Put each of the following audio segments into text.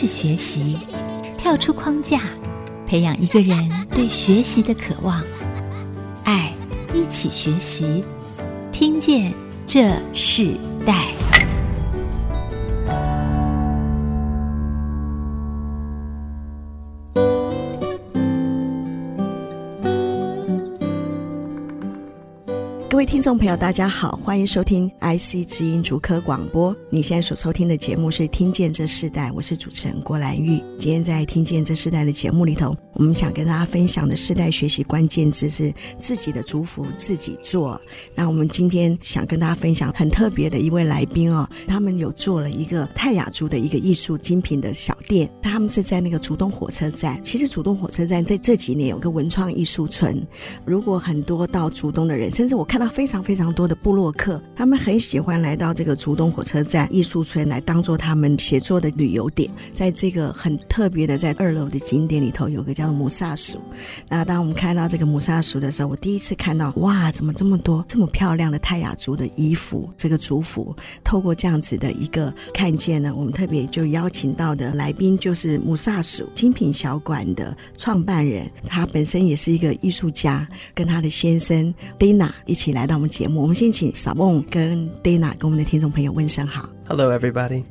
是学习，跳出框架，培养一个人对学习的渴望。爱，一起学习，听见这世代。听众朋友，大家好，欢迎收听 IC 之音竹科广播。你现在所收听的节目是《听见这世代》，我是主持人郭兰玉。今天在《听见这世代》的节目里头，我们想跟大家分享的世代学习关键字是自己的族服自己做。那我们今天想跟大家分享很特别的一位来宾哦，他们有做了一个泰雅族的一个艺术精品的小店，他们是在那个竹东火车站。其实竹东火车站在这几年有个文创艺术村，如果很多到竹东的人，甚至我看到。非常非常多的部落客，他们很喜欢来到这个竹东火车站艺术村来当做他们写作的旅游点。在这个很特别的在二楼的景点里头，有个叫母萨鼠。那当我们看到这个母萨鼠的时候，我第一次看到，哇，怎么这么多这么漂亮的泰雅族的衣服？这个族服，透过这样子的一个看见呢，我们特别就邀请到的来宾就是母萨鼠精品小馆的创办人，他本身也是一个艺术家，跟他的先生 Dina 一起来。来到我们节目，我们先请 Sabong 跟 Dana 跟我们的听众朋友问声好。Hello, everybody.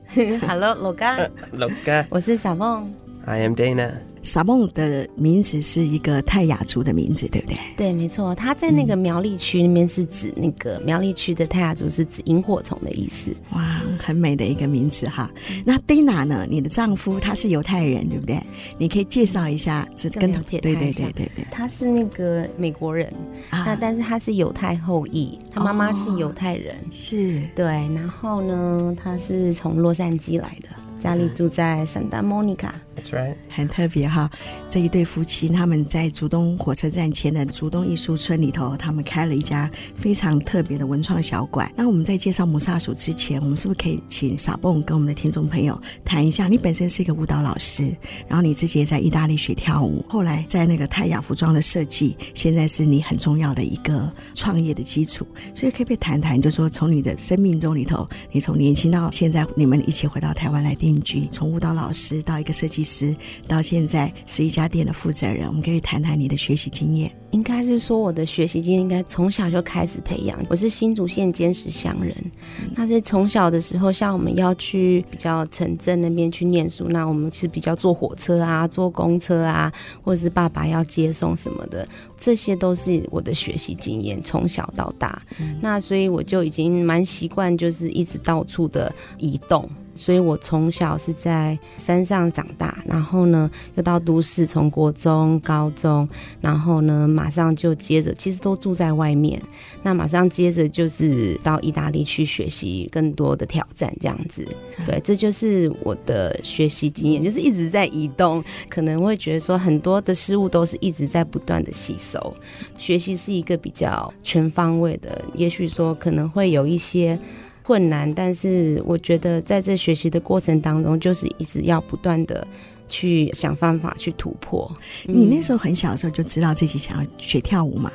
Hello, Loga. Loga. 我是 Sabong. I am Dana. Sabong 的名字是一个泰雅族的名字，对不对？对，没错。他在那个苗栗区那边是指那个苗栗区的泰雅族，是指萤火虫的意思。哇，很美的一个名字哈。那 Dina 呢？你的丈夫他是犹太人，对不对？你可以介绍一下，这跟了解他对对对对对，他是那个美国人，啊、那但是他是犹太后裔，他妈妈是犹太人，哦、是对。然后呢，他是从洛杉矶来的。家里住在 Santa Monica，That's right，很特别哈。这一对夫妻他们在竹东火车站前的竹东艺术村里头，他们开了一家非常特别的文创小馆。那我们在介绍母萨鼠之前，我们是不是可以请 Sabong 跟我们的听众朋友谈一下？你本身是一个舞蹈老师，然后你自己也在意大利学跳舞，后来在那个泰雅服装的设计，现在是你很重要的一个创业的基础。所以可不可以谈谈，就说从你的生命中里头，你从年轻到现在，你们一起回到台湾来定居，从舞蹈老师到一个设计师，到现在是一家店的负责人，我们可以谈谈你的学习经验。应该是说我的学习经验应该从小就开始培养。我是新竹县尖石乡人，嗯、那所以从小的时候，像我们要去比较城镇那边去念书，那我们是比较坐火车啊，坐公车啊，或者是爸爸要接送什么的，这些都是我的学习经验，从小到大。嗯、那所以我就已经蛮习惯，就是一直到处的移动。所以我从小是在山上长大，然后呢又到都市，从国中、高中，然后呢马上就接着，其实都住在外面。那马上接着就是到意大利去学习更多的挑战，这样子。对，这就是我的学习经验，就是一直在移动。可能会觉得说很多的事物都是一直在不断的吸收，学习是一个比较全方位的。也许说可能会有一些。困难，但是我觉得在这学习的过程当中，就是一直要不断的去想方法去突破。你那时候很小的时候就知道自己想要学跳舞吗？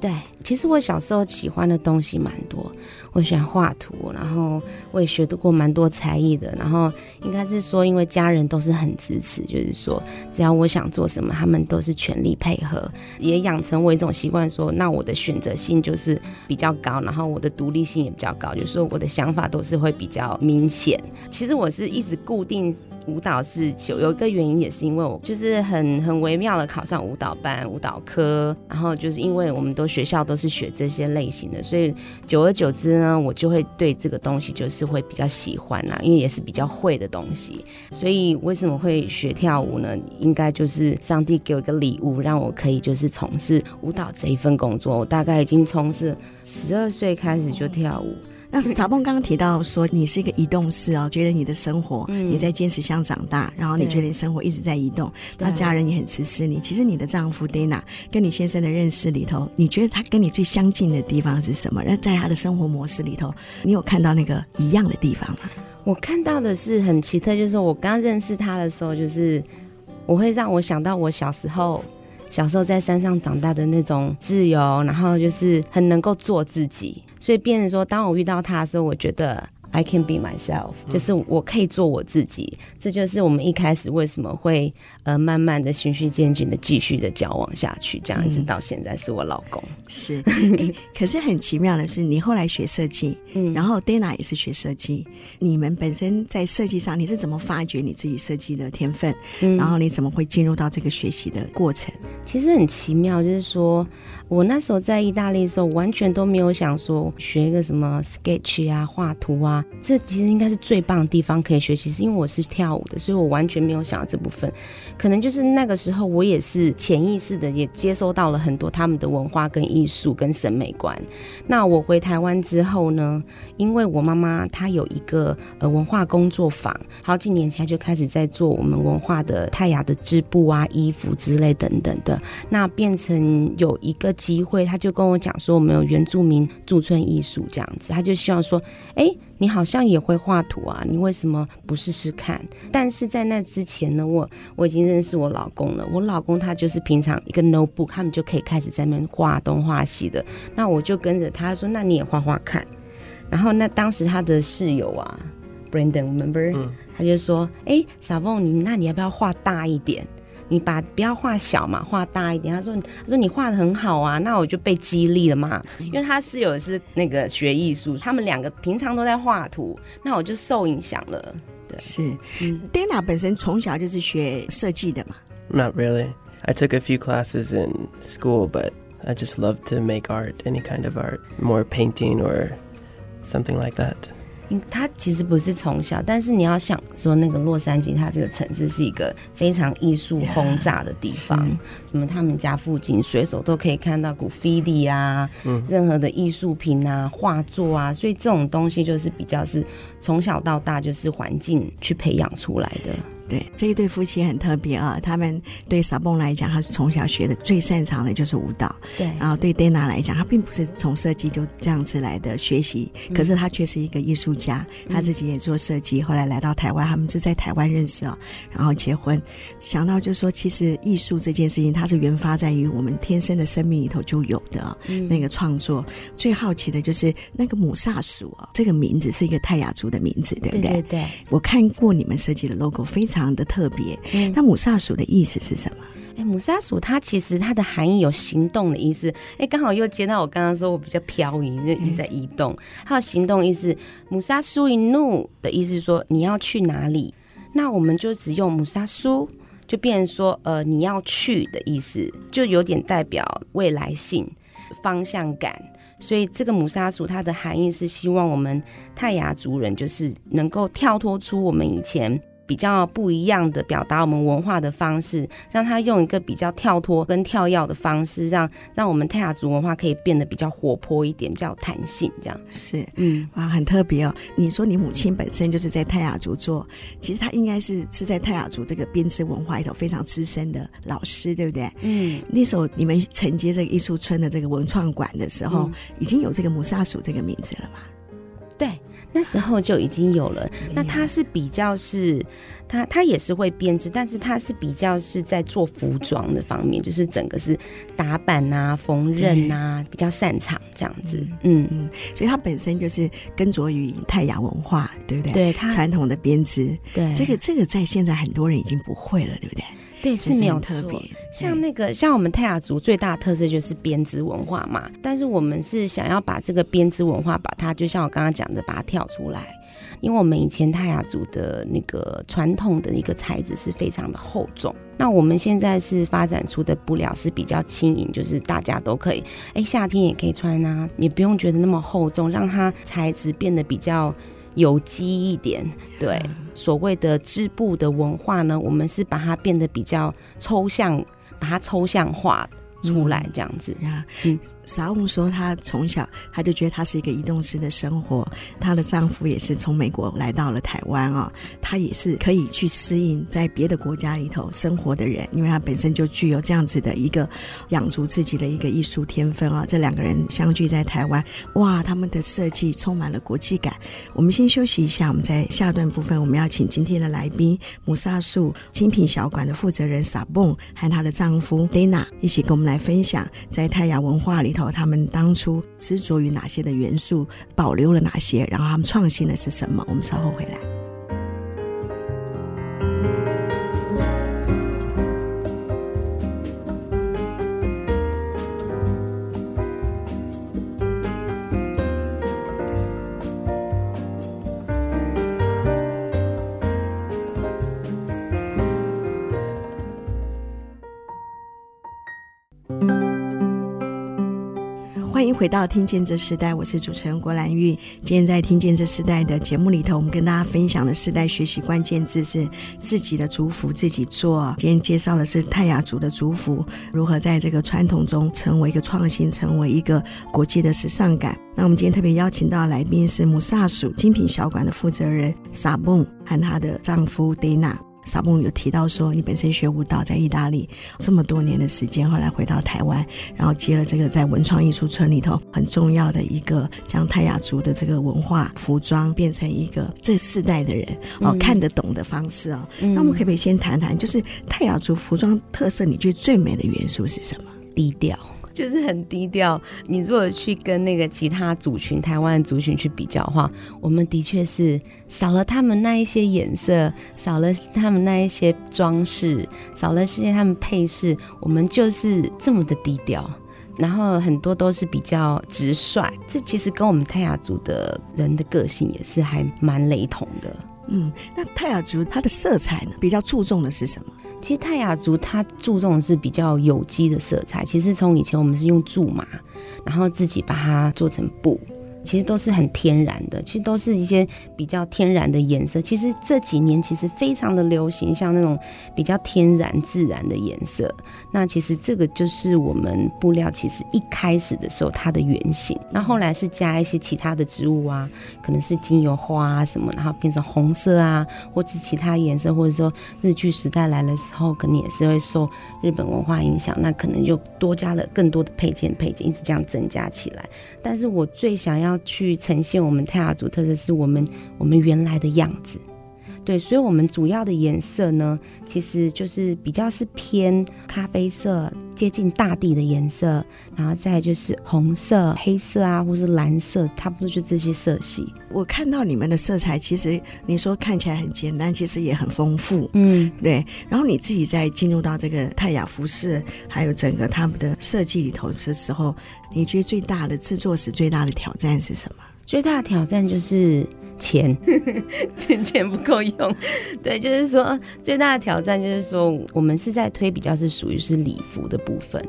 对，其实我小时候喜欢的东西蛮多，我喜欢画图，然后我也学过蛮多才艺的。然后应该是说，因为家人都是很支持，就是说只要我想做什么，他们都是全力配合，也养成我一种习惯，说那我的选择性就是比较高，然后我的独立性也比较高，就是说我的想法都是会比较明显。其实我是一直固定。舞蹈是有有一个原因，也是因为我就是很很微妙的考上舞蹈班、舞蹈科，然后就是因为我们都学校都是学这些类型的，所以久而久之呢，我就会对这个东西就是会比较喜欢啦，因为也是比较会的东西。所以为什么会学跳舞呢？应该就是上帝给我一个礼物，让我可以就是从事舞蹈这一份工作。我大概已经从事十二岁开始就跳舞。那是 Sabong 刚刚提到说，你是一个移动式哦，觉得你的生活，嗯、你在坚持乡长大，然后你觉得你生活一直在移动，那家人也很支持你。其实你的丈夫 Dana 跟你先生的认识里头，你觉得他跟你最相近的地方是什么？那在他的生活模式里头，你有看到那个一样的地方吗？我看到的是很奇特，就是我刚认识他的时候，就是我会让我想到我小时候，小时候在山上长大的那种自由，然后就是很能够做自己。所以变成说，当我遇到他的时候，我觉得 I can be myself，就是我可以做我自己，这就是我们一开始为什么会呃慢慢的循序渐进的继续的交往下去，这样子到现在是我老公。是、欸，可是很奇妙的是，你后来学设计，嗯，然后 Dana 也是学设计，你们本身在设计上，你是怎么发掘你自己设计的天分？嗯，然后你怎么会进入到这个学习的过程？其实很奇妙，就是说我那时候在意大利的时候，完全都没有想说学一个什么 sketch 啊，画图啊。这其实应该是最棒的地方可以学习，是因为我是跳舞的，所以我完全没有想到这部分。可能就是那个时候，我也是潜意识的也接收到了很多他们的文化跟艺术跟审美观。那我回台湾之后呢，因为我妈妈她有一个呃文化工作坊，好几年前就开始在做我们文化的泰雅的织布啊、衣服之类等等的。那变成有一个机会，他就跟我讲说，我们有原住民驻村艺术这样子，他就希望说，哎。你好像也会画图啊，你为什么不试试看？但是在那之前呢，我我已经认识我老公了。我老公他就是平常一个 notebook，他们就可以开始在那边画东画西的。那我就跟着他说：“那你也画画看。”然后那当时他的室友啊，Brandon，remember？嗯，他就说：“哎，小凤，你那你要不要画大一点？”你把不要画小嘛，画大一点。他说：“他说你画的很好啊，那我就被激励了嘛。因为他室友是那个学艺术，他们两个平常都在画图，那我就受影响了。对，是。嗯，Dana 本身从小就是学设计的嘛？Not really. I took a few classes in school, but I just love to make art, any kind of art, more painting or something like that. 他其实不是从小，但是你要想说，那个洛杉矶，它这个城市是一个非常艺术轰炸的地方。什么？他们家附近随手都可以看到古菲利啊，嗯，任何的艺术品啊、画作啊，所以这种东西就是比较是从小到大就是环境去培养出来的。对，这一对夫妻很特别啊，他们对撒蹦来讲，他是从小学的最擅长的就是舞蹈。对，然后对 Dana 来讲，他并不是从设计就这样子来的学习，嗯、可是他却是一个艺术家，他自己也做设计。嗯、后来来到台湾，他们是在台湾认识啊，然后结婚。想到就是说，其实艺术这件事情，它是源发在于我们天生的生命里头就有的那个创作。嗯、最好奇的就是那个母萨鼠啊，这个名字是一个泰雅族的名字，对不对？对对对。我看过你们设计的 logo，非常。的特别，那母萨鼠的意思是什么？哎、欸，母萨鼠它其实它的含义有行动的意思。哎、欸，刚好又接到我刚刚说我比较飘移，那一直在移动。还有行动意思，母萨属以怒的意思是说你要去哪里？那我们就只用母萨属，就变成说呃你要去的意思，就有点代表未来性、方向感。所以这个母沙鼠它的含义是希望我们泰雅族人就是能够跳脱出我们以前。比较不一样的表达我们文化的方式，让他用一个比较跳脱跟跳跃的方式，让让我们泰雅族文化可以变得比较活泼一点，比较有弹性，这样是嗯哇，很特别哦。你说你母亲本身就是在泰雅族做，其实她应该是是在泰雅族这个编织文化里头非常资深的老师，对不对？嗯，那时候你们承接这个艺术村的这个文创馆的时候，嗯、已经有这个母萨鼠这个名字了吗？对。那时候就已经有了。那他是比较是，他他也是会编织，但是他是比较是在做服装的方面，就是整个是打板啊、缝纫啊，比较擅长这样子。嗯嗯，所以他本身就是跟着于泰雅文化，对不对？对，他传统的编织，对这个这个在现在很多人已经不会了，对不对？对，是没有特别。像那个，像我们泰雅族最大的特色就是编织文化嘛。但是我们是想要把这个编织文化，把它就像我刚刚讲的，把它跳出来。因为我们以前泰雅族的那个传统的一个材质是非常的厚重，那我们现在是发展出的布料是比较轻盈，就是大家都可以，哎，夏天也可以穿啊，也不用觉得那么厚重，让它材质变得比较。有机一点，对，所谓的织布的文化呢，我们是把它变得比较抽象，把它抽象化。出来这样子撒翁说她从小她就觉得她是一个移动式的生活，她的丈夫也是从美国来到了台湾啊，她也是可以去适应在别的国家里头生活的人，因为她本身就具有这样子的一个养足自己的一个艺术天分啊。这两个人相聚在台湾，哇，他们的设计充满了国际感。我们先休息一下，我们在下段部分我们要请今天的来宾母萨树精品小馆的负责人撒蹦和她的丈夫 Dana 一起跟我们。来分享在泰雅文化里头，他们当初执着于哪些的元素，保留了哪些，然后他们创新的是什么？我们稍后回来。回到听见这世代，我是主持人郭兰玉。今天在听见这世代的节目里头，我们跟大家分享的世代学习关键字是自己的族服自己做。今天介绍的是泰雅族的族服如何在这个传统中成为一个创新，成为一个国际的时尚感。那我们今天特别邀请到来宾是木萨属精品小馆的负责人萨蹦和她的丈夫戴娜。萨梦有提到说，你本身学舞蹈，在意大利这么多年的时间，后来回到台湾，然后接了这个在文创艺术村里头很重要的一个将泰雅族的这个文化服装变成一个这世代的人哦、嗯、看得懂的方式哦。嗯、那我们可不可以先谈谈，就是泰雅族服装特色，你觉得最美的元素是什么？低调。就是很低调。你如果去跟那个其他族群、台湾族群去比较的话，我们的确是少了他们那一些颜色，少了他们那一些装饰，少了些他们配饰，我们就是这么的低调。然后很多都是比较直率，这其实跟我们泰雅族的人的个性也是还蛮雷同的。嗯，那泰雅族它的色彩呢，比较注重的是什么？其实泰雅族它注重的是比较有机的色彩。其实从以前我们是用苎麻，然后自己把它做成布。其实都是很天然的，其实都是一些比较天然的颜色。其实这几年其实非常的流行，像那种比较天然自然的颜色。那其实这个就是我们布料其实一开始的时候它的原型。那后来是加一些其他的植物啊，可能是精油花啊什么，然后变成红色啊，或者是其他颜色，或者说日剧时代来的时候，可能也是会受日本文化影响，那可能就多加了更多的配件配件，一直这样增加起来。但是我最想要。去呈现我们泰雅族特色，是我们我们原来的样子，对，所以，我们主要的颜色呢，其实就是比较是偏咖啡色，接近大地的颜色，然后再就是红色、黑色啊，或是蓝色，差不多就这些色系。我看到你们的色彩，其实你说看起来很简单，其实也很丰富，嗯，对。然后你自己在进入到这个泰雅服饰，还有整个他们的设计里头的时候。你觉得最大的制作时最大的挑战是什么？最大的挑战就是钱，钱钱不够用。对，就是说最大的挑战就是说，我们是在推比较是属于是礼服的部分。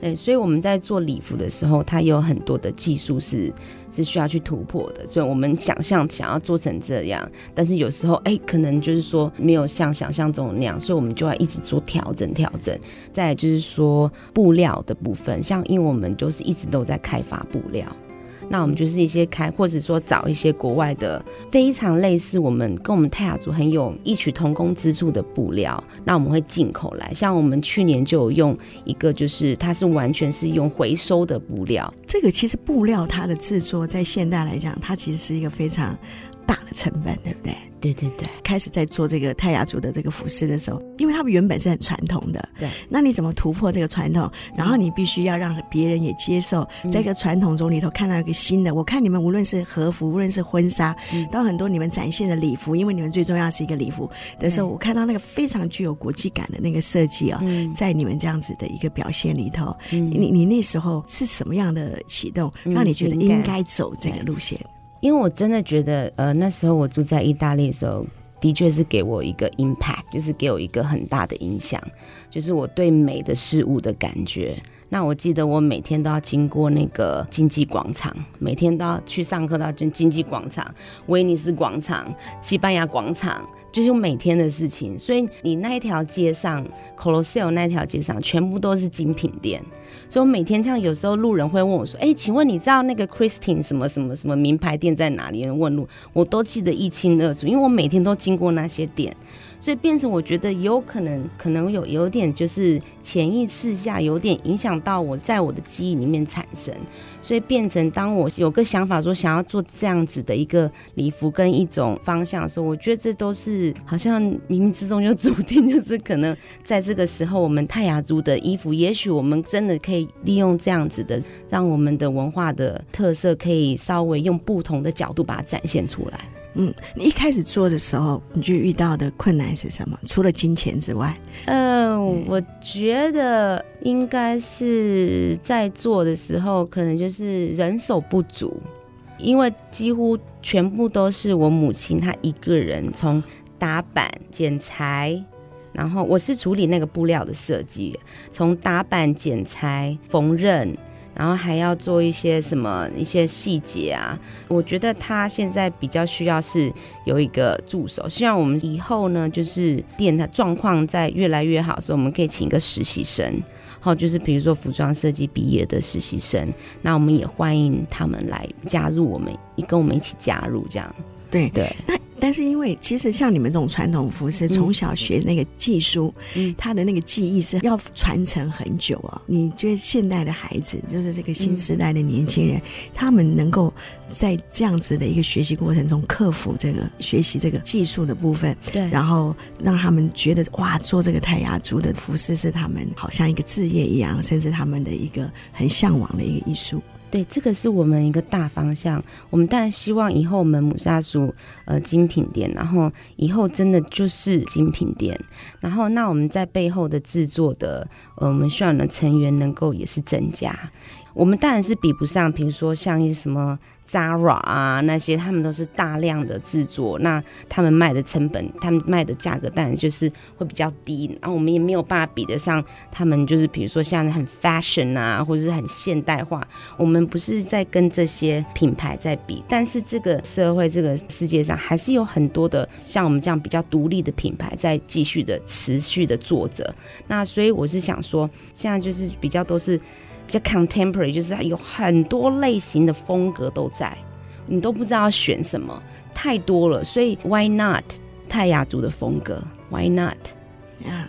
对，所以我们在做礼服的时候，它有很多的技术是是需要去突破的。所以我们想象想要做成这样，但是有时候哎，可能就是说没有像想象中那样，所以我们就要一直做调整调整。再来就是说布料的部分，像因为我们就是一直都在开发布料。那我们就是一些开，或者说找一些国外的非常类似我们跟我们泰雅族很有异曲同工之处的布料，那我们会进口来。像我们去年就有用一个，就是它是完全是用回收的布料。这个其实布料它的制作在现代来讲，它其实是一个非常大的成本，对不对？对对对，开始在做这个泰雅族的这个服饰的时候，因为他们原本是很传统的，对，那你怎么突破这个传统？然后你必须要让别人也接受，在一个传统中里头看到一个新的。嗯、我看你们无论是和服，无论是婚纱，嗯、到很多你们展现的礼服，因为你们最重要是一个礼服的时候，我看到那个非常具有国际感的那个设计啊、在你们这样子的一个表现里头，嗯、你你那时候是什么样的启动，让你觉得应该走这个路线？因为我真的觉得，呃，那时候我住在意大利的时候，的确是给我一个 impact，就是给我一个很大的影响，就是我对美的事物的感觉。那我记得我每天都要经过那个经济广场，每天都要去上课到经经济广场、威尼斯广场、西班牙广场。就是每天的事情，所以你那一条街上，Colosseo 那条街上，全部都是精品店。所以我每天像，有时候路人会问我说：“哎、请问你知道那个 Christine 什么什么什么名牌店在哪里？”问路，我都记得一清二楚，因为我每天都经过那些店。所以变成我觉得有可能可能有有点就是潜意识下有点影响到我在我的记忆里面产生，所以变成当我有个想法说想要做这样子的一个礼服跟一种方向的时候，我觉得这都是好像冥冥之中就注定，就是可能在这个时候我们泰雅族的衣服，也许我们真的可以利用这样子的，让我们的文化的特色可以稍微用不同的角度把它展现出来。嗯，你一开始做的时候，你就遇到的困难是什么？除了金钱之外，呃，我觉得应该是在做的时候，可能就是人手不足，因为几乎全部都是我母亲她一个人从打板、剪裁，然后我是处理那个布料的设计，从打板、剪裁、缝纫。然后还要做一些什么一些细节啊？我觉得他现在比较需要是有一个助手。希望我们以后呢，就是店的状况在越来越好的时候，我们可以请一个实习生，好，就是比如说服装设计毕业的实习生，那我们也欢迎他们来加入我们，跟我们一起加入这样。对对。那但是因为其实像你们这种传统服饰，从小学那个技术，嗯，他的那个技艺是要传承很久啊。你觉得现代的孩子，就是这个新时代的年轻人，他们能够在这样子的一个学习过程中克服这个学习这个技术的部分，对，然后让他们觉得哇，做这个泰雅族的服饰是他们好像一个职业一样，甚至他们的一个很向往的一个艺术。对，这个是我们一个大方向。我们当然希望以后我们母萨族呃精品店，然后以后真的就是精品店。然后那我们在背后的制作的呃，我们需要的成员能够也是增加。我们当然是比不上，比如说像一些什么。Zara 啊，那些他们都是大量的制作，那他们卖的成本，他们卖的价格当然就是会比较低，然后我们也没有办法比得上他们，就是比如说像很 fashion 啊，或者是很现代化，我们不是在跟这些品牌在比，但是这个社会这个世界上还是有很多的像我们这样比较独立的品牌在继续的持续的做着，那所以我是想说，现在就是比较都是。比较 contemporary，就是有很多类型的风格都在，你都不知道要选什么，太多了。所以 why not 泰雅族的风格？Why not 啊？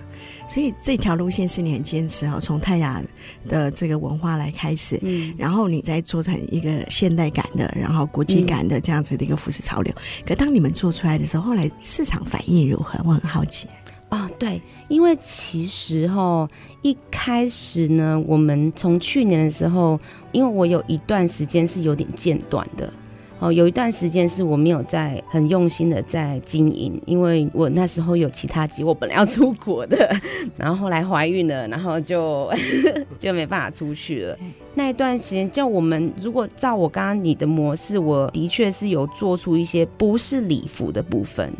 所以这条路线是你很坚持哦，从泰雅的这个文化来开始，嗯，然后你再做成一个现代感的，然后国际感的这样子的一个服饰潮流。嗯、可当你们做出来的时候，后来市场反应如何？我很好奇。哦，对，因为其实哈，一开始呢，我们从去年的时候，因为我有一段时间是有点间断的，哦，有一段时间是我没有在很用心的在经营，因为我那时候有其他机，我本来要出国的，然后后来怀孕了，然后就 就没办法出去了。那一段时间，就我们如果照我刚刚你的模式，我的确是有做出一些不是礼服的部分。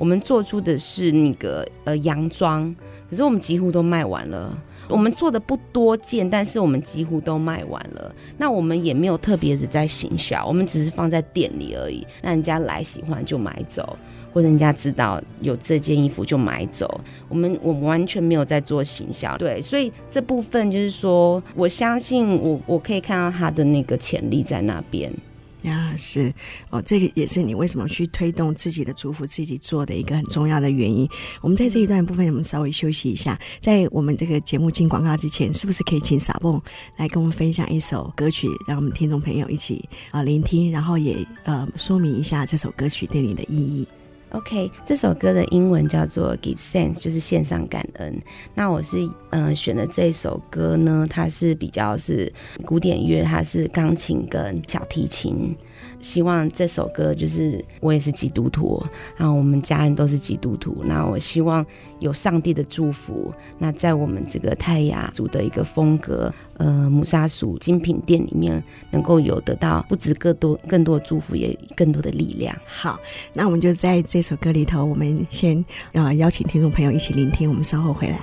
我们做出的是那个呃洋装，可是我们几乎都卖完了。我们做的不多件，但是我们几乎都卖完了。那我们也没有特别的在行销，我们只是放在店里而已，那人家来喜欢就买走，或者人家知道有这件衣服就买走。我们我们完全没有在做行销，对，所以这部分就是说，我相信我我可以看到他的那个潜力在那边。呀，是哦，这个也是你为什么去推动自己的祝福自己做的一个很重要的原因。我们在这一段部分，我们稍微休息一下，在我们这个节目进广告之前，是不是可以请傻蹦来跟我们分享一首歌曲，让我们听众朋友一起啊、聆听，然后也呃说明一下这首歌曲对你的意义。OK，这首歌的英文叫做 Give Thanks，就是献上感恩。那我是嗯、呃、选的这首歌呢，它是比较是古典乐，它是钢琴跟小提琴。希望这首歌就是我也是基督徒，然后我们家人都是基督徒。那我希望有上帝的祝福，那在我们这个泰雅族的一个风格，呃，母沙属精品店里面，能够有得到不止更多更多的祝福，也更多的力量。好，那我们就在这这首歌里头，我们先呃邀请听众朋友一起聆听，我们稍后回来。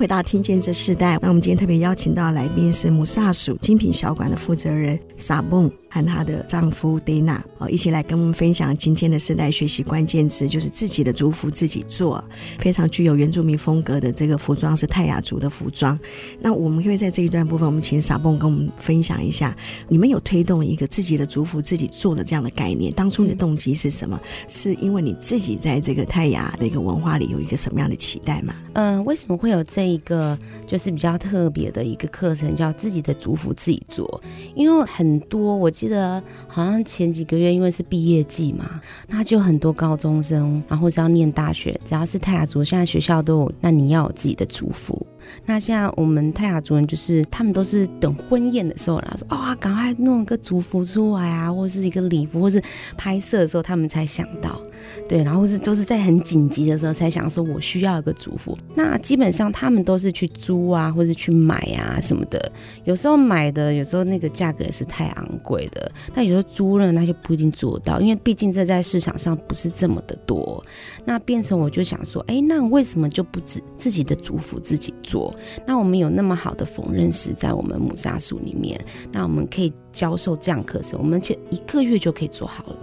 回到《听见这世代》。那我们今天特别邀请到来宾是母萨属精品小馆的负责人萨蹦。和她的丈夫 Dana 哦，一起来跟我们分享今天的世代学习关键词，就是自己的族服自己做，非常具有原住民风格的这个服装是泰雅族的服装。那我们会在这一段部分，我们请傻蹦跟我们分享一下，你们有推动一个自己的族服自己做的这样的概念，当初你的动机是什么？是因为你自己在这个泰雅的一个文化里有一个什么样的期待吗？嗯、呃，为什么会有这一个就是比较特别的一个课程，叫自己的族服自己做？因为很多我。记得好像前几个月，因为是毕业季嘛，那就很多高中生，然后是要念大学，只要是泰雅族，现在学校都有，那你要有自己的族服。那现在我们泰雅族人就是，他们都是等婚宴的时候，然后说啊，赶快弄一个族服出来啊，或是一个礼服，或是拍摄的时候，他们才想到。对，然后是都是在很紧急的时候才想说，我需要一个族服。那基本上他们都是去租啊，或是去买啊什么的。有时候买的，有时候那个价格也是太昂贵的。那有时候租了，那就不一定租得到，因为毕竟这在市场上不是这么的多。那变成我就想说，哎，那为什么就不自自己的族服自己做？那我们有那么好的缝纫师在我们母萨树里面，那我们可以教授这样课程，我们且一个月就可以做好了。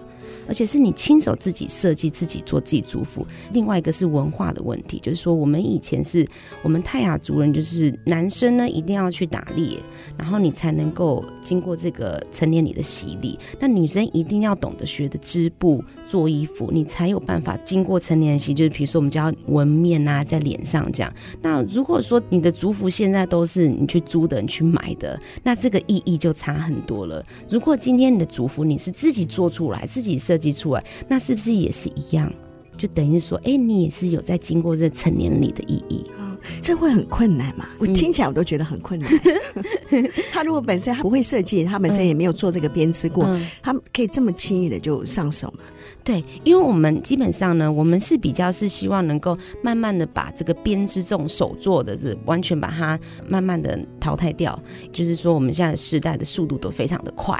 而且是你亲手自己设计、自己做、自己族服。另外一个是文化的问题，就是说我们以前是我们泰雅族人，就是男生呢一定要去打猎，然后你才能够经过这个成年礼的洗礼。那女生一定要懂得学的织布、做衣服，你才有办法经过成年洗。就是比如说我们就要纹面啊，在脸上这样。那如果说你的族服现在都是你去租的、你去买的，那这个意义就差很多了。如果今天你的族服你是自己做出来、自己设计出来，那是不是也是一样？就等于说，哎、欸，你也是有在经过这成年礼的意义。哦，这会很困难嘛？我听起来我都觉得很困难。嗯、他如果本身他不会设计，他本身也没有做这个编织过，嗯、他可以这么轻易的就上手吗？对，因为我们基本上呢，我们是比较是希望能够慢慢的把这个编织这种手做的，是完全把它慢慢的淘汰掉。就是说，我们现在的时代的速度都非常的快，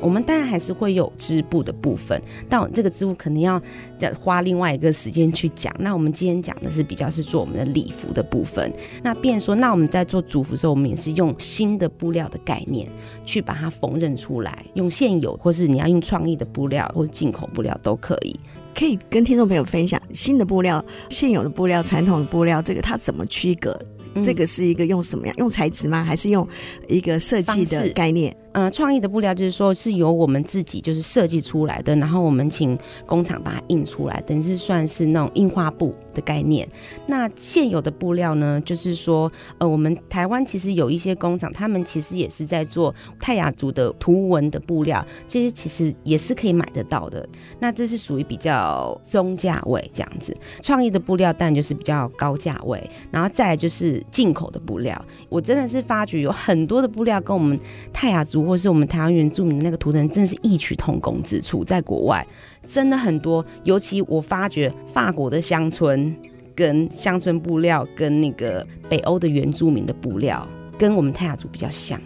我们当然还是会有织布的部分，但这个织布肯定要要花另外一个时间去讲。那我们今天讲的是比较是做我们的礼服的部分。那变说，那我们在做主服的时候，我们也是用新的布料的概念去把它缝纫出来，用现有或是你要用创意的布料或者进口布料都可以。可以，可以跟听众朋友分享新的布料、现有的布料、传统的布料，这个它怎么区隔？嗯、这个是一个用什么样？用材质吗？还是用一个设计的概念？呃，创意的布料就是说是由我们自己就是设计出来的，然后我们请工厂把它印出来，等于是算是那种印花布。的概念。那现有的布料呢，就是说，呃，我们台湾其实有一些工厂，他们其实也是在做泰雅族的图文的布料，这些其实也是可以买得到的。那这是属于比较中价位这样子，创意的布料当然就是比较高价位，然后再来就是进口的布料。我真的是发觉有很多的布料跟我们泰雅族。或是我们台湾原住民的那个图腾，真的是异曲同工之处，在国外真的很多。尤其我发觉法国的乡村跟乡村布料，跟那个北欧的原住民的布料，跟我们泰雅族比较像。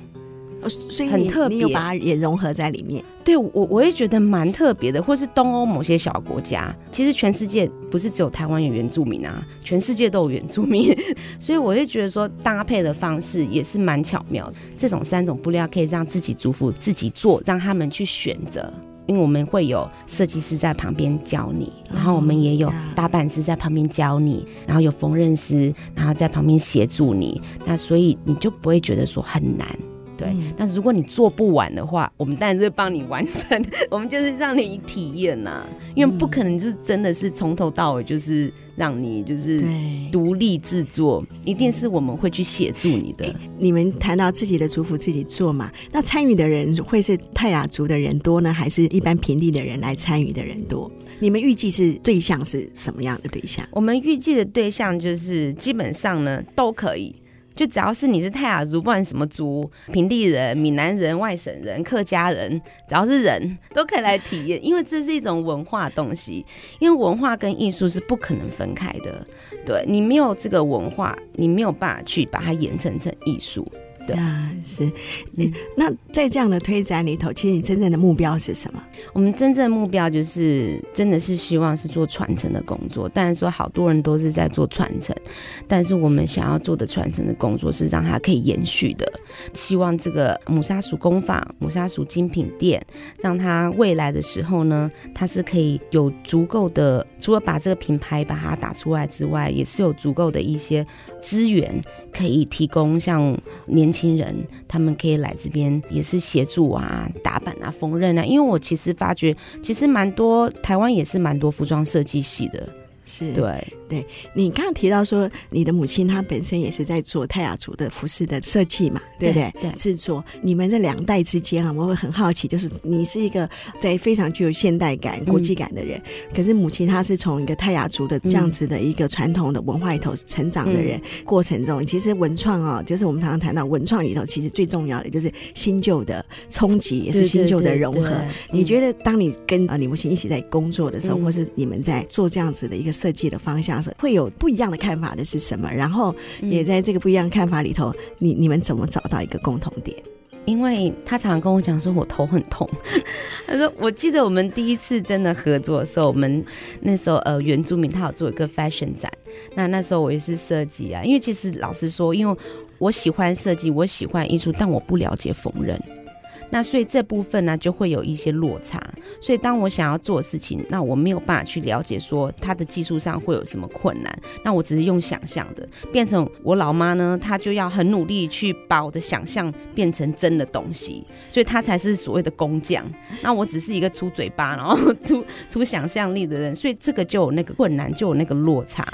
所以很特别，你有把它也融合在里面。对，我我也觉得蛮特别的。或是东欧某些小国家，其实全世界不是只有台湾有原住民啊，全世界都有原住民。所以我会觉得说，搭配的方式也是蛮巧妙的。这种三种布料可以让自己族服自己做，让他们去选择。因为我们会有设计师在旁边教你，然后我们也有打板师在旁边教你，然后有缝纫师，然后在旁边协助你。那所以你就不会觉得说很难。对，那如果你做不完的话，我们当然是会帮你完成。我们就是让你体验呐、啊，因为不可能就是真的是从头到尾就是让你就是独立制作，一定是我们会去协助你的。你们谈到自己的族服自己做嘛？那参与的人会是泰雅族的人多呢，还是一般平地的人来参与的人多？你们预计是对象是什么样的对象？我们预计的对象就是基本上呢都可以。就只要是你是泰雅族，不管什么族，平地人、闽南人、外省人、客家人，只要是人都可以来体验，因为这是一种文化东西。因为文化跟艺术是不可能分开的，对，你没有这个文化，你没有办法去把它演成成艺术。对啊，是。嗯，那在这样的推展里头，其实你真正的目标是什么？我们真正的目标就是，真的是希望是做传承的工作。但是说好多人都是在做传承，但是我们想要做的传承的工作是让它可以延续的。希望这个母沙鼠工坊、母沙鼠精品店，让它未来的时候呢，它是可以有足够的，除了把这个品牌把它打出来之外，也是有足够的一些资源可以提供，像年亲人他们可以来这边也是协助啊、打板啊、缝纫啊。因为我其实发觉，其实蛮多台湾也是蛮多服装设计系的。是对对，你刚刚提到说你的母亲她本身也是在做泰雅族的服饰的设计嘛，对不对？对，制作。你们这两代之间啊，我会很好奇，就是你是一个在非常具有现代感、国际感的人，嗯、可是母亲她是从一个泰雅族的这样子的一个传统的文化里头成长的人，嗯、过程中其实文创啊，就是我们常常谈到文创里头，其实最重要的就是新旧的冲击，也是新旧的融合。对对对对，你觉得当你跟啊你母亲一起在工作的时候，嗯、或是你们在做这样子的一个。设计的方向是会有不一样的看法的是什么？然后也在这个不一样的看法里头，嗯、你你们怎么找到一个共同点？因为他常常跟我讲说，我头很痛。他说，我记得我们第一次真的合作的时候，我们那时候呃原住民他有做一个 fashion 展，那那时候我也是设计啊。因为其实老实说，因为我喜欢设计，我喜欢艺术，但我不了解缝纫。那所以这部分呢，就会有一些落差。所以当我想要做事情，那我没有办法去了解说它的技术上会有什么困难。那我只是用想象的，变成我老妈呢，她就要很努力去把我的想象变成真的东西，所以她才是所谓的工匠。那我只是一个出嘴巴，然后 出出想象力的人，所以这个就有那个困难，就有那个落差。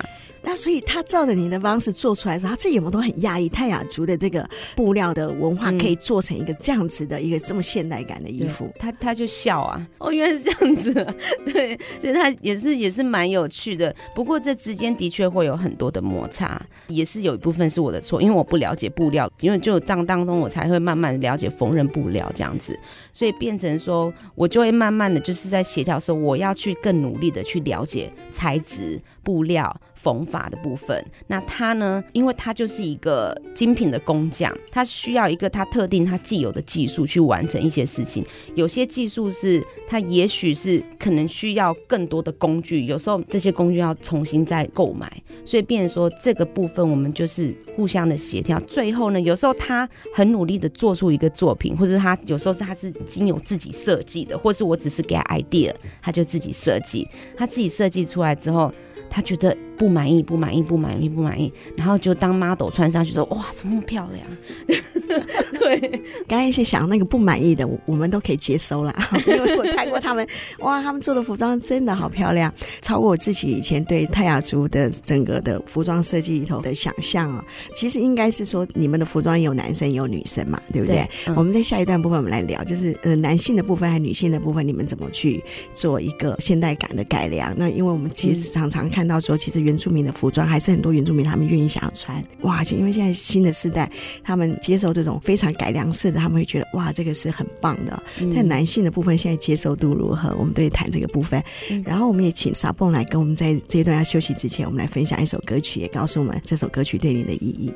那所以他照着你的方式做出来的时候，他自己有没有都很讶异？泰雅族的这个布料的文化可以做成一个这样子的一个这么现代感的衣服，他他就笑啊，哦，原来是这样子，啊，对，所以他也是也是蛮有趣的。不过这之间的确会有很多的摩擦，也是有一部分是我的错，因为我不了解布料，因为就这样当中我才会慢慢了解缝纫布料这样子，所以变成说我就会慢慢的就是在协调说我要去更努力的去了解材质布料。缝法的部分，那他呢？因为他就是一个精品的工匠，他需要一个他特定他既有的技术去完成一些事情。有些技术是他也许是可能需要更多的工具，有时候这些工具要重新再购买，所以变成说这个部分我们就是互相的协调。最后呢，有时候他很努力的做出一个作品，或者他有时候是他是经由自己设计的，或是我只是给他 idea，他就自己设计，他自己设计出来之后。他觉得不满意，不满意，不满意，不满意，然后就当 model 穿上去说：“哇，怎么那么漂亮？” 对，刚才是想那个不满意的，我们都可以接收啦，因为我看过他们，哇，他们做的服装真的好漂亮，超过我自己以前对泰雅族的整个的服装设计里头的想象啊。其实应该是说，你们的服装有男生有女生嘛，对不对？对嗯、我们在下一段部分我们来聊，就是呃男性的部分和女性的部分，你们怎么去做一个现代感的改良？那因为我们其实常常。看到说，其实原住民的服装还是很多原住民他们愿意想要穿哇，因为现在新的世代他们接受这种非常改良式的，他们会觉得哇，这个是很棒的。嗯、但男性的部分现在接受度如何？我们都会谈这个部分。嗯、然后我们也请撒蹦来跟我们在这一段要休息之前，我们来分享一首歌曲，也告诉我们这首歌曲对你的意义。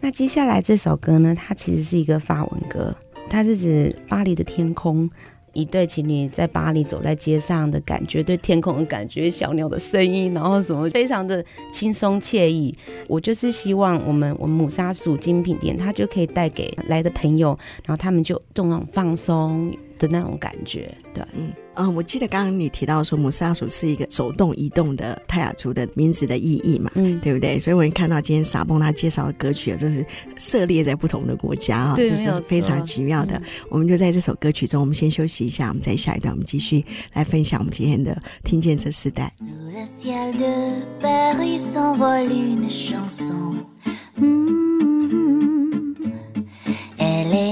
那接下来这首歌呢，它其实是一个法文歌，它是指巴黎的天空。一对情侣在巴黎走在街上的感觉，对天空的感觉，小鸟的声音，然后什么非常的轻松惬意。我就是希望我们我们母沙鼠精品店，它就可以带给来的朋友，然后他们就这种放松的那种感觉，对，嗯。嗯，我记得刚刚你提到说母沙鼠是一个手动移动的泰雅族的名字的意义嘛，嗯，对不对？所以我们看到今天傻蹦他介绍的歌曲，就是涉猎在不同的国家啊，这是非常奇妙的。我们就在这首歌曲中，我们先休息一下，我们在下一段，我们继续来分享我们今天的听见这世代。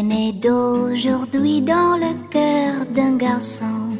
Mais d'aujourd'hui dans le cœur d'un garçon.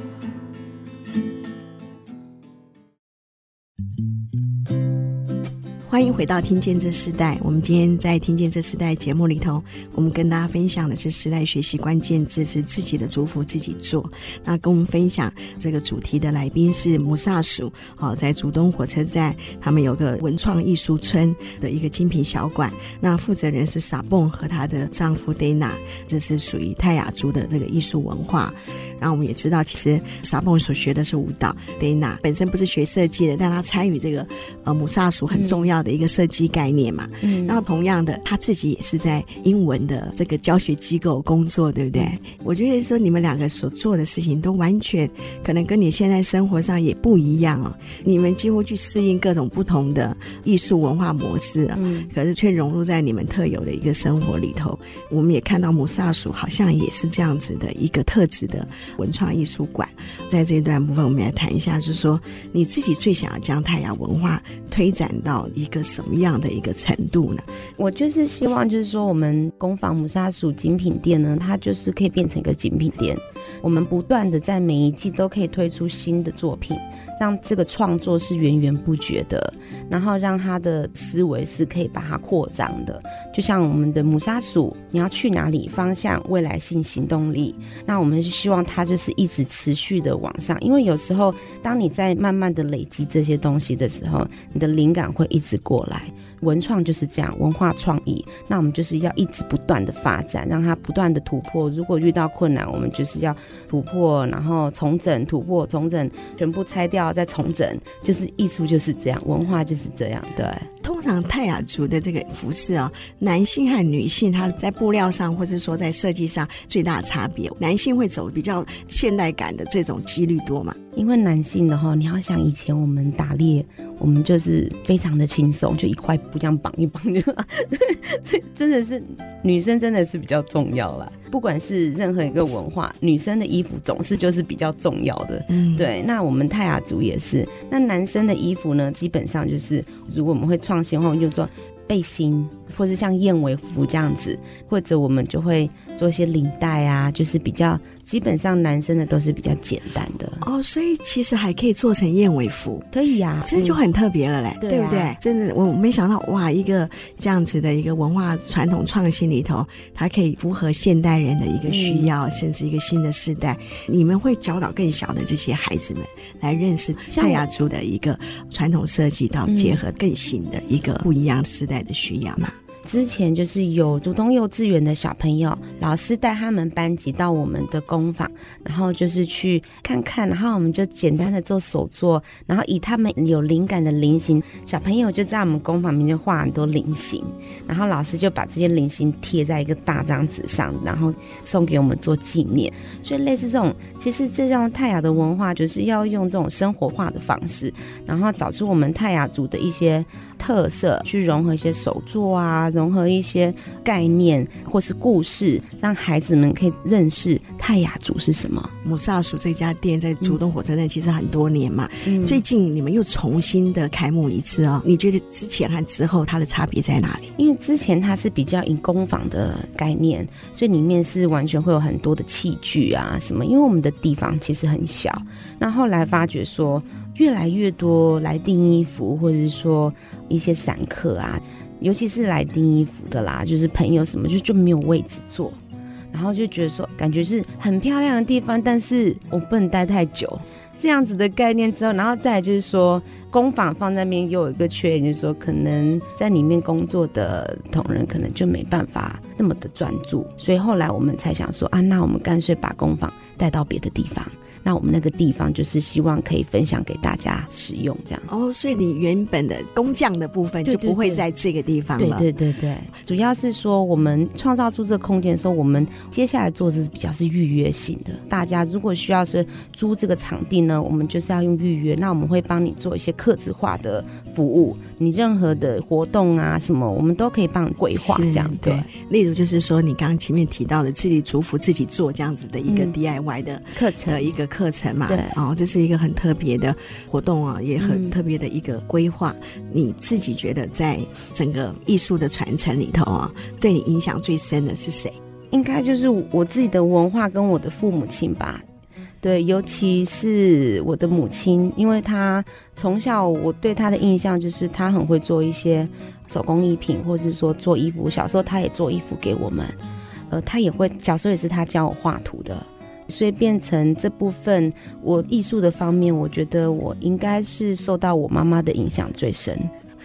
欢迎回到《听见这世代》。我们今天在《听见这世代》节目里头，我们跟大家分享的是时代学习关键字是自己的族服自己做。那跟我们分享这个主题的来宾是母萨属，好，在竹东火车站，他们有个文创艺术村的一个精品小馆。那负责人是撒蹦和她的丈夫 Dana，这是属于泰雅族的这个艺术文化。然后我们也知道，其实撒蹦所学的是舞蹈，Dana 本身不是学设计的，但她参与这个呃母萨属很重要的一个设计概念嘛。嗯。然后同样的，他自己也是在英文的这个教学机构工作，对不对？嗯。我觉得说你们两个所做的事情都完全可能跟你现在生活上也不一样哦。你们几乎去适应各种不同的艺术文化模式啊，嗯。可是却融入在你们特有的一个生活里头。我们也看到母萨属好像也是这样子的一个特质的。文创艺术馆，在这一段部分，我们来谈一下，就是说你自己最想要将泰雅文化推展到一个什么样的一个程度呢？我就是希望，就是说我们工坊母萨属精品店呢，它就是可以变成一个精品店。我们不断的在每一季都可以推出新的作品，让这个创作是源源不绝的，然后让他的思维是可以把它扩张的。就像我们的母萨属，你要去哪里？方向、未来性、行动力。那我们是希望它就是一直持续的往上，因为有时候当你在慢慢的累积这些东西的时候，你的灵感会一直过来。文创就是这样，文化创意，那我们就是要一直不断的发展，让它不断的突破。如果遇到困难，我们就是要突破，然后重整，突破，重整，全部拆掉再重整，就是艺术就是这样，文化就是这样，对。通常泰雅族的这个服饰啊，男性和女性，他在布料上，或是说在设计上最大的差别，男性会走比较现代感的这种几率多嘛？因为男性的话，你要想以前我们打猎，我们就是非常的轻松，就一块布这样绑一绑就，所以真的是女生真的是比较重要啦。不管是任何一个文化，女生的衣服总是就是比较重要的。嗯，对。那我们泰雅族也是，那男生的衣服呢，基本上就是如果我们会创新的话，我们就做背心。或是像燕尾服这样子，或者我们就会做一些领带啊，就是比较基本上男生的都是比较简单的哦，所以其实还可以做成燕尾服，可以呀、啊，这就很特别了嘞，嗯、对不对？啊、真的，我没想到哇，一个这样子的一个文化传统创新里头，它可以符合现代人的一个需要，嗯、甚至一个新的时代。你们会教导更小的这些孩子们来认识泰雅族的一个传统设计，到结合更新的一个不一样时代的需要嘛？之前就是有竹东幼稚园的小朋友，老师带他们班级到我们的工坊，然后就是去看看，然后我们就简单的做手作，然后以他们有灵感的菱形，小朋友就在我们工坊里面画很多菱形，然后老师就把这些菱形贴在一个大张纸上，然后送给我们做纪念。所以类似这种，其实这种泰雅的文化就是要用这种生活化的方式，然后找出我们泰雅族的一些特色，去融合一些手作啊。融合一些概念或是故事，让孩子们可以认识泰雅族是什么。母萨属这家店在竹东火车站其实很多年嘛，嗯、最近你们又重新的开幕一次哦。你觉得之前和之后它的差别在哪里？因为之前它是比较以工坊的概念，所以里面是完全会有很多的器具啊什么。因为我们的地方其实很小，那后来发觉说越来越多来订衣服，或者是说一些散客啊。尤其是来订衣服的啦，就是朋友什么就就没有位置坐，然后就觉得说感觉是很漂亮的地方，但是我不能待太久，这样子的概念之后，然后再就是说工坊放在那边又有一个缺点，就是说可能在里面工作的同仁可能就没办法那么的专注，所以后来我们才想说啊，那我们干脆把工坊带到别的地方。那我们那个地方就是希望可以分享给大家使用，这样哦。所以你原本的工匠的部分就不会在这个地方了。对对对对，主要是说我们创造出这个空间的时候，我们接下来做的是比较是预约型的。大家如果需要是租这个场地呢，我们就是要用预约。那我们会帮你做一些客制化的服务，你任何的活动啊什么，我们都可以帮你规划这样。对，例如就是说你刚刚前面提到的自己祝福自己做这样子的一个 DIY 的课程的一个。课程嘛，对，哦，这是一个很特别的活动啊，也很特别的一个规划。嗯、你自己觉得在整个艺术的传承里头啊，对你影响最深的是谁？应该就是我自己的文化跟我的父母亲吧。对，尤其是我的母亲，因为她从小我对她的印象就是她很会做一些手工艺品，或是说做衣服。小时候她也做衣服给我们，呃，她也会，小时候也是她教我画图的，所以变成这部分我艺术的方面，我觉得我应该是受到我妈妈的影响最深。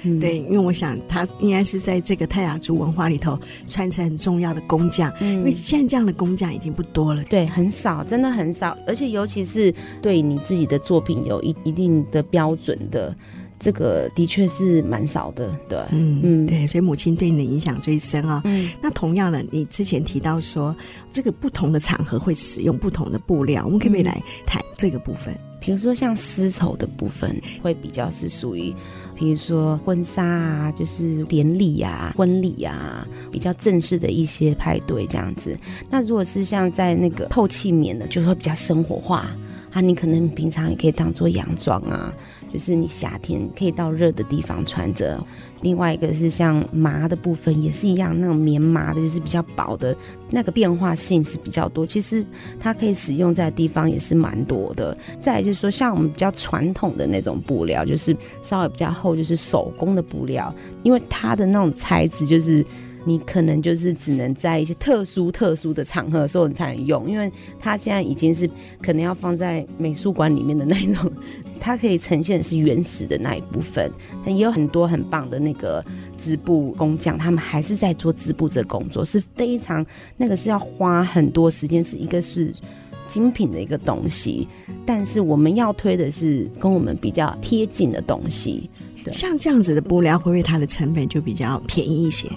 嗯、对，因为我想他应该是在这个泰雅族文化里头传承很重要的工匠，嗯、因为现在这样的工匠已经不多了，对，很少，真的很少，而且尤其是对你自己的作品有一一定的标准的，这个的确是蛮少的，对，嗯嗯，对，所以母亲对你的影响最深啊、哦。嗯，那同样的，你之前提到说这个不同的场合会使用不同的布料，我们可不可以来谈这个部分？比如说像丝绸的部分，会比较是属于。比如说婚纱啊，就是典礼啊、婚礼啊，比较正式的一些派对这样子。那如果是像在那个透气棉的，就会比较生活化啊。你可能平常也可以当做洋装啊。就是你夏天可以到热的地方穿着，另外一个是像麻的部分也是一样，那种棉麻的，就是比较薄的，那个变化性是比较多。其实它可以使用在的地方也是蛮多的。再来就是说，像我们比较传统的那种布料，就是稍微比较厚，就是手工的布料，因为它的那种材质就是。你可能就是只能在一些特殊特殊的场合的时候你才能用，因为它现在已经是可能要放在美术馆里面的那种，它可以呈现的是原始的那一部分。但也有很多很棒的那个织布工匠，他们还是在做织布这工作，是非常那个是要花很多时间，是一个是精品的一个东西。但是我们要推的是跟我们比较贴近的东西，像这样子的布料，会不会它的成本就比较便宜一些？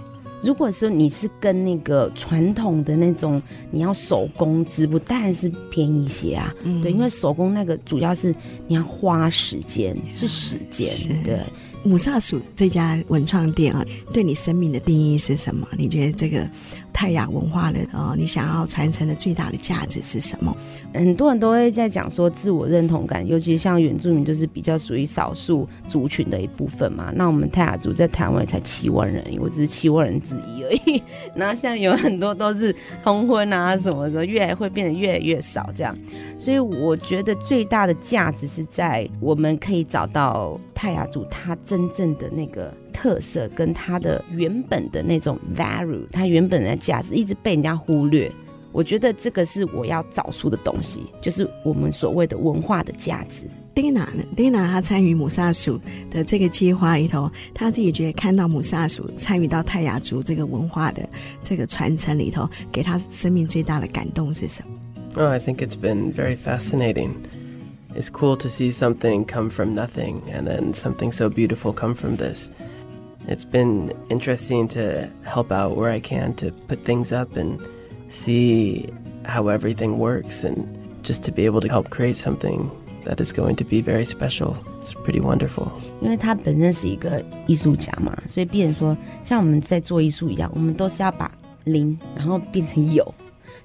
如果说你是跟那个传统的那种，你要手工织布，当然是便宜一些啊。嗯、对，因为手工那个主要是你要花时间，是时间。对，母萨鼠这家文创店啊，对你生命的定义是什么？你觉得这个？泰雅文化的呃，你想要传承的最大的价值是什么？很多人都会在讲说自我认同感，尤其像原住民，就是比较属于少数族群的一部分嘛。那我们泰雅族在台湾才七万人，我只是七万人之一而已。然后像有很多都是通婚啊什么的，越来会变得越来越少这样。所以我觉得最大的价值是在我们可以找到泰雅族他真正的那个。特色跟它的原本的那种 value，它原本的价值一直被人家忽略。我觉得这个是我要找出的东西，就是我们所谓的文化的价值。Dana 呢？Dana 他参与母萨鼠的这个计划里头，她自己觉得看到母萨鼠参与到泰雅族这个文化的这个传承里头，给她生命最大的感动是什么？Oh, I think it's been very fascinating. It's cool to see something come from nothing, and then something so beautiful come from this. It's been interesting to help out where I can to put things up and see how everything works and just to be able to help create something that is going to be very special. It's pretty wonderful. 因为他本身是一个艺术家嘛，所以变成说像我们在做艺术一样，我们都是要把零然后变成有，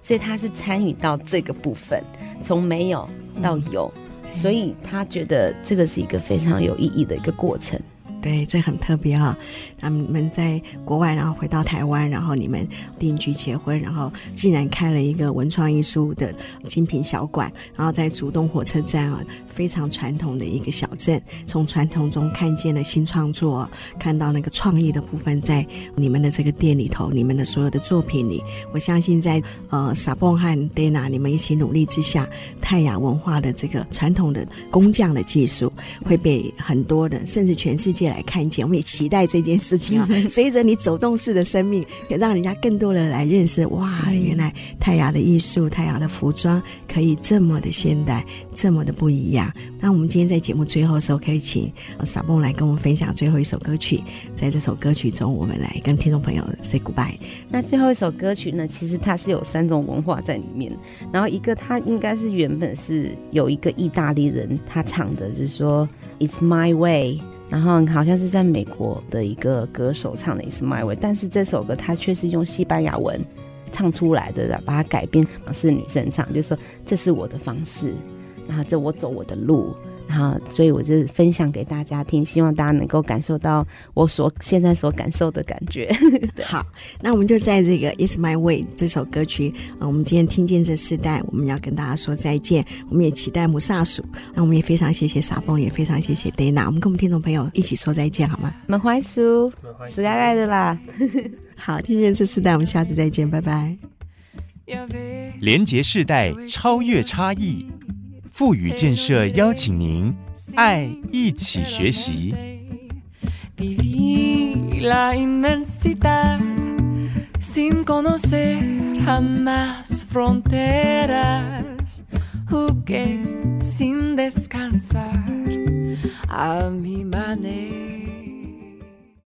所以他是参与到这个部分，从没有到有，所以他觉得这个是一个非常有意义的一个过程。 对，这很特别哈、哦。他们在国外，然后回到台湾，然后你们定居结婚，然后竟然开了一个文创艺术的精品小馆，然后在竹东火车站啊，非常传统的一个小镇，从传统中看见了新创作，看到那个创意的部分在你们的这个店里头，你们的所有的作品里，我相信在呃撒蹦和 Dana 你们一起努力之下，泰雅文化的这个传统的工匠的技术会被很多的甚至全世界来看见，我们也期待这件事。情啊，随着你走动式的生命，也让人家更多的来认识。哇，原来泰雅的艺术、泰雅的服装可以这么的现代，这么的不一样。那我们今天在节目最后的时候，可以请傻蹦来跟我们分享最后一首歌曲。在这首歌曲中，我们来跟听众朋友 say goodbye。那最后一首歌曲呢，其实它是有三种文化在里面。然后一个，它应该是原本是有一个意大利人他唱的，就是说 It's my way。然后好像是在美国的一个歌手唱的《It's My Way》，但是这首歌他却是用西班牙文唱出来的，把它改编是女生唱，就是说这是我的方式，然后这我走我的路，然后所以我就分享给大家听，希望大家能够感受到我所现在所感受的感觉。好，那我们就在这个《It's My Way》这首歌曲，啊，我们今天听见这世代，我们要跟大家说再见。我们也期待母萨鼠，那我们也非常谢谢傻蹦，也非常谢谢 Dana，我们跟我们听众朋友一起说再见，好吗？满怀书，死爱爱的啦。好，听见这世代，我们下次再见，拜拜。连接世代，超越差异，富予建设邀请您，爱一起学习。